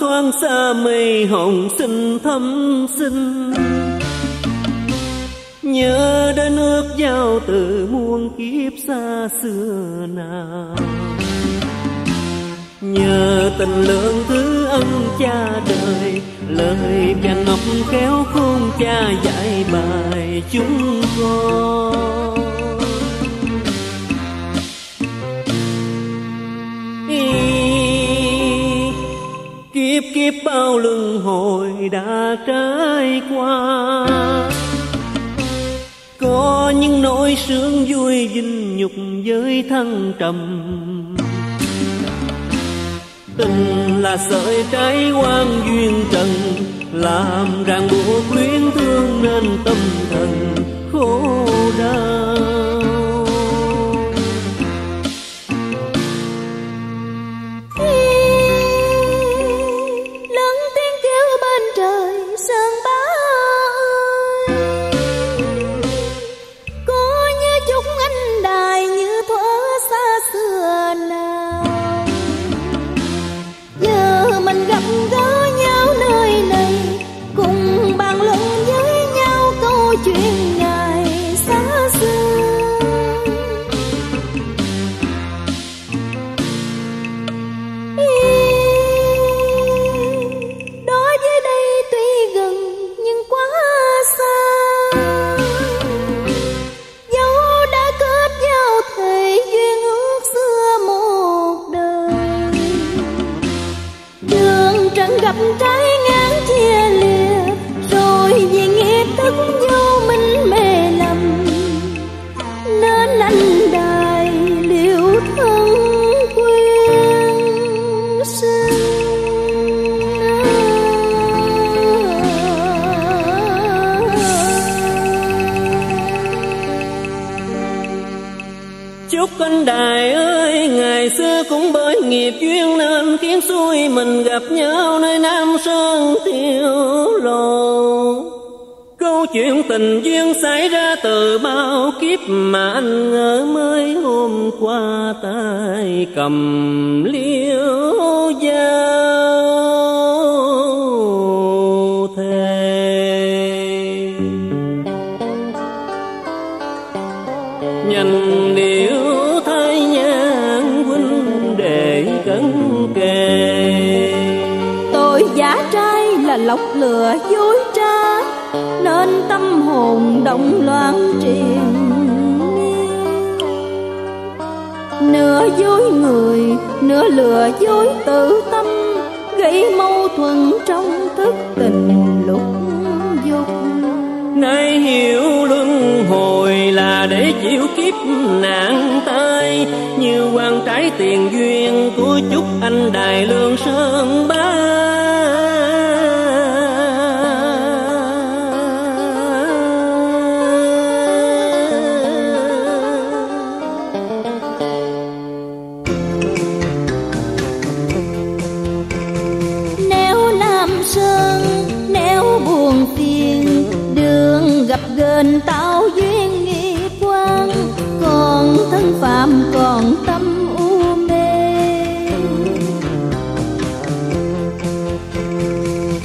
thoang thoáng xa mây hồng xinh thắm xinh. Nhớ đến ước giao từ muôn kiếp xa xưa nào. Nhờ tình lượng thứ ân cha đời, lời cha ngọc kéo khôn cha dạy bài chúng con. Kiếp bao lưng hồi đã trải qua. Có những nỗi sướng vui vinh nhục với thăng trầm. Tình là sợi trái quan duyên trần, làm ràng buộc luyến thương nên tâm thần khổ đau. Chúc anh đại ơi, ngày xưa cũng bởi nghiệp duyên nên khiến xuôi mình gặp nhau nơi Nam Sơn Tiêu Lộ. Câu chuyện tình duyên xảy ra từ bao kiếp mà anh ngỡ mới hôm qua tay cầm liễu dây. Tâm hồn động loạn triền nửa dối người, nửa lừa dối tự tâm, gây mâu thuẫn trong thức tình lúc dục. Nay hiểu luân hồi là để chịu kiếp nạn tai, như quan trái tiền duyên của chúc anh đài lương sơn bên tạo duyên nghiệp quan còn thân phạm còn tâm u mê.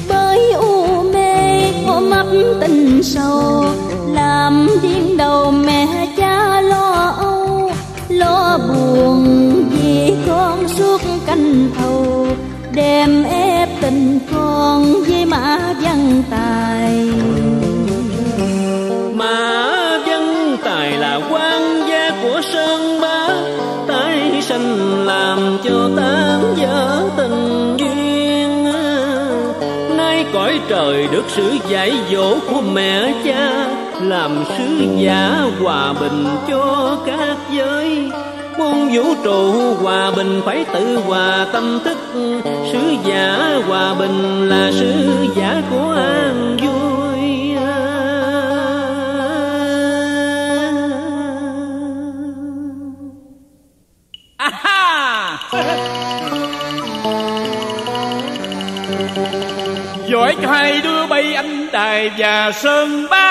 Bởi u mê có mắt tình sâu làm điên đầu mẹ cha lo âu. Lo buồn vì con suốt canh thầu, đem em cõi trời được sự dạy dỗ của mẹ cha, làm sứ giả hòa bình cho các giới. Muôn vũ trụ hòa bình phải tự hòa tâm thức, sứ giả hòa bình là sứ giả của an vui. Đài và sơn ba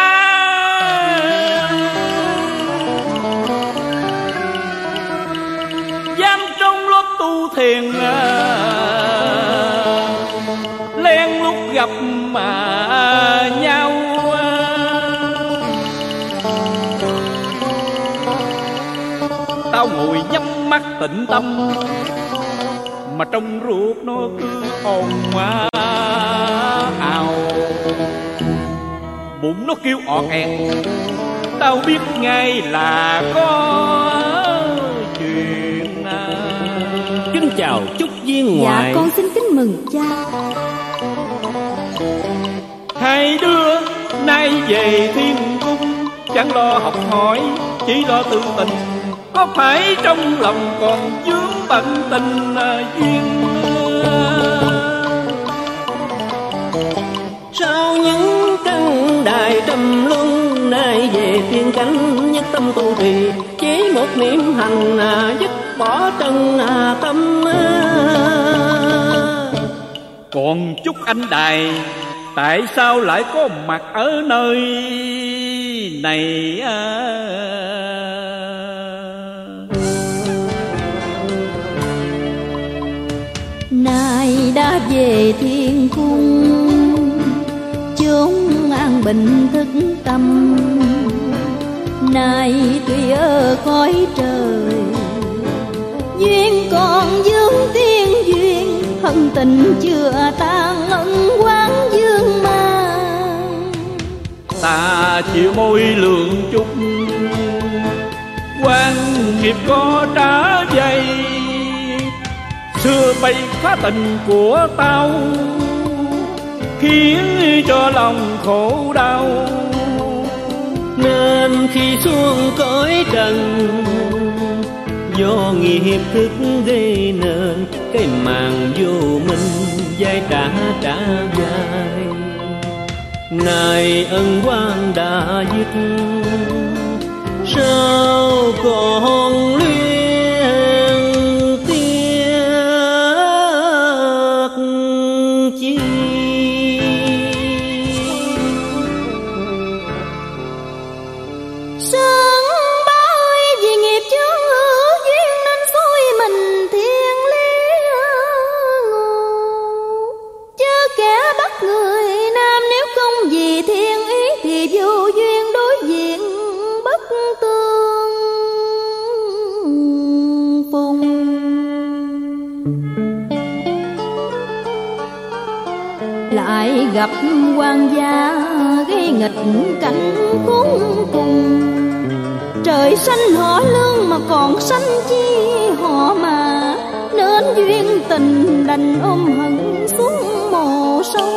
giam trong lớp tu thiền à. gặp mà nhau à. Tao ngồi nhắm mắt tĩnh tâm, Mà trong ruột nó cứ ồn ào Bụng nó kêu ọt ẹt Tao biết ngay là có chuyện à. Kính chào chúc viên Dạ ngoại. con xin kính mừng cha. Hai đứa nay về thiên cung Chẳng lo học hỏi Chỉ lo tự tình. Có phải trong lòng còn vướng bận tình à, duyên căn đài trầm luân Nay về thiên cánh nhất tâm tu trì Chỉ một niệm hành à, dứt bỏ trần à, tâm à. Còn chúc anh đài Tại sao lại có mặt ở nơi này à? Nay đã về thiên cung chốn an bình thức tâm. Nay tuy ở cõi trời, Duyên còn dương tiên duyên Hận tình chưa tan ân quán dương ma Ta chịu môi lượng chút quan nghiệp có trả dây Xưa bay phá tình của tao Khiến cho lòng khổ đau. Nên khi xuống cõi trần, Do nghiệp thức gây nên Cái màn vô minh dây trả trả dài Này ân quan đã dứt, Sao còn Sơn bay vì nghiệp chướng hữu duyên nên xui mình thiên lý Chớ kẻ bắt người nam nếu không vì thiên ý thì vô duyên đối diện bất tương phùng. Lại gặp quan gia gây nghịch cảnh khốn cùng. Trời xanh họ lương mà còn xanh chi họ mà. Nên duyên tình đành ôm hận xuống mồ sâu.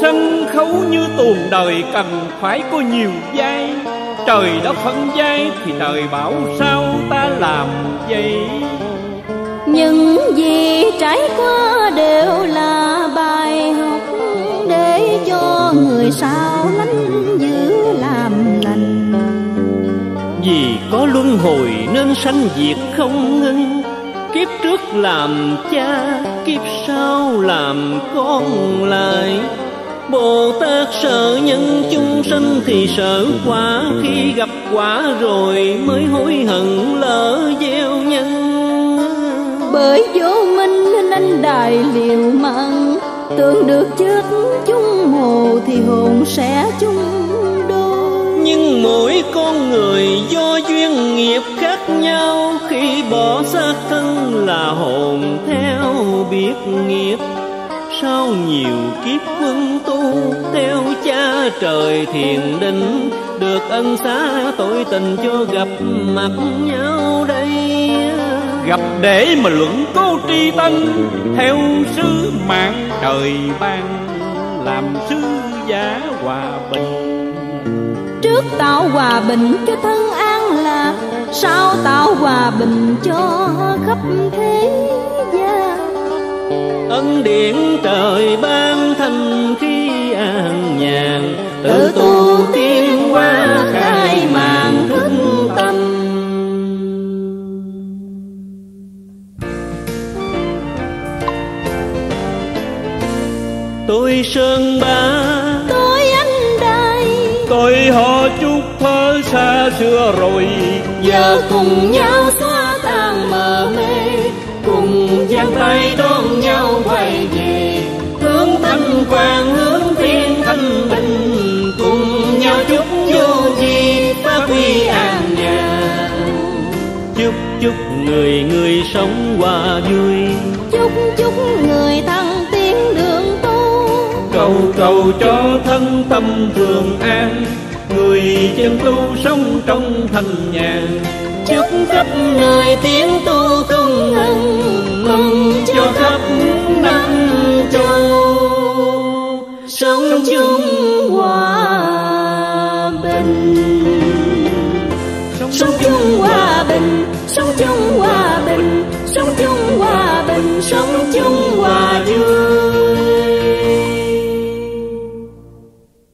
Sân khấu như tuồng đời cần phải có nhiều vai Trời đã phân vai thì trời bảo sao ta làm vậy? Những gì trải qua đều là cho người sau lánh giữ làm lành. Vì có luân hồi nên sanh diệt không ngưng Kiếp trước làm cha, kiếp sau làm con lại. Bồ Tát sợ nhân chúng sinh thì sợ quả Khi gặp quả rồi mới hối hận lỡ gieo nhân. Bởi vô minh nên anh đài liều mạng tưởng được chết chung hồ thì hồn sẽ chung đôi. Nhưng mỗi con người do duyên nghiệp khác nhau, Khi bỏ xác thân là hồn theo biết nghiệp. Sau nhiều kiếp quân tu, theo cha trời thiền định, Được ân xá, tội tình cho gặp mặt nhau đây. Gặp để mà luận cố tri tân. Theo sứ mạng trời ban Làm sứ giả hòa bình. Trước tạo hòa bình cho thân an lạc sau tạo hòa bình cho khắp thế gian. Ân điển trời ban thành khi an nhàn tự tu sơn ba. Tôi anh đây. Tôi họ chúc thơ xa xưa rồi. Giờ cùng nhau xóa tan mờ mê. Cùng giang tay đón nhau quay về. Hướng thanh quang hướng thiên thanh bình. Cùng nhau chúc vô di phát huy an nhà chúc chúc người người sống hòa vui. Chúc chúc cầu cầu cho thân tâm thường an. Người chân tu sống trong thành nhàn chúc khắp nơi tiếng tu không ngừng, mừng cho khắp năm châu. Sống chung hòa bình. Sống chung hòa bình, sống chung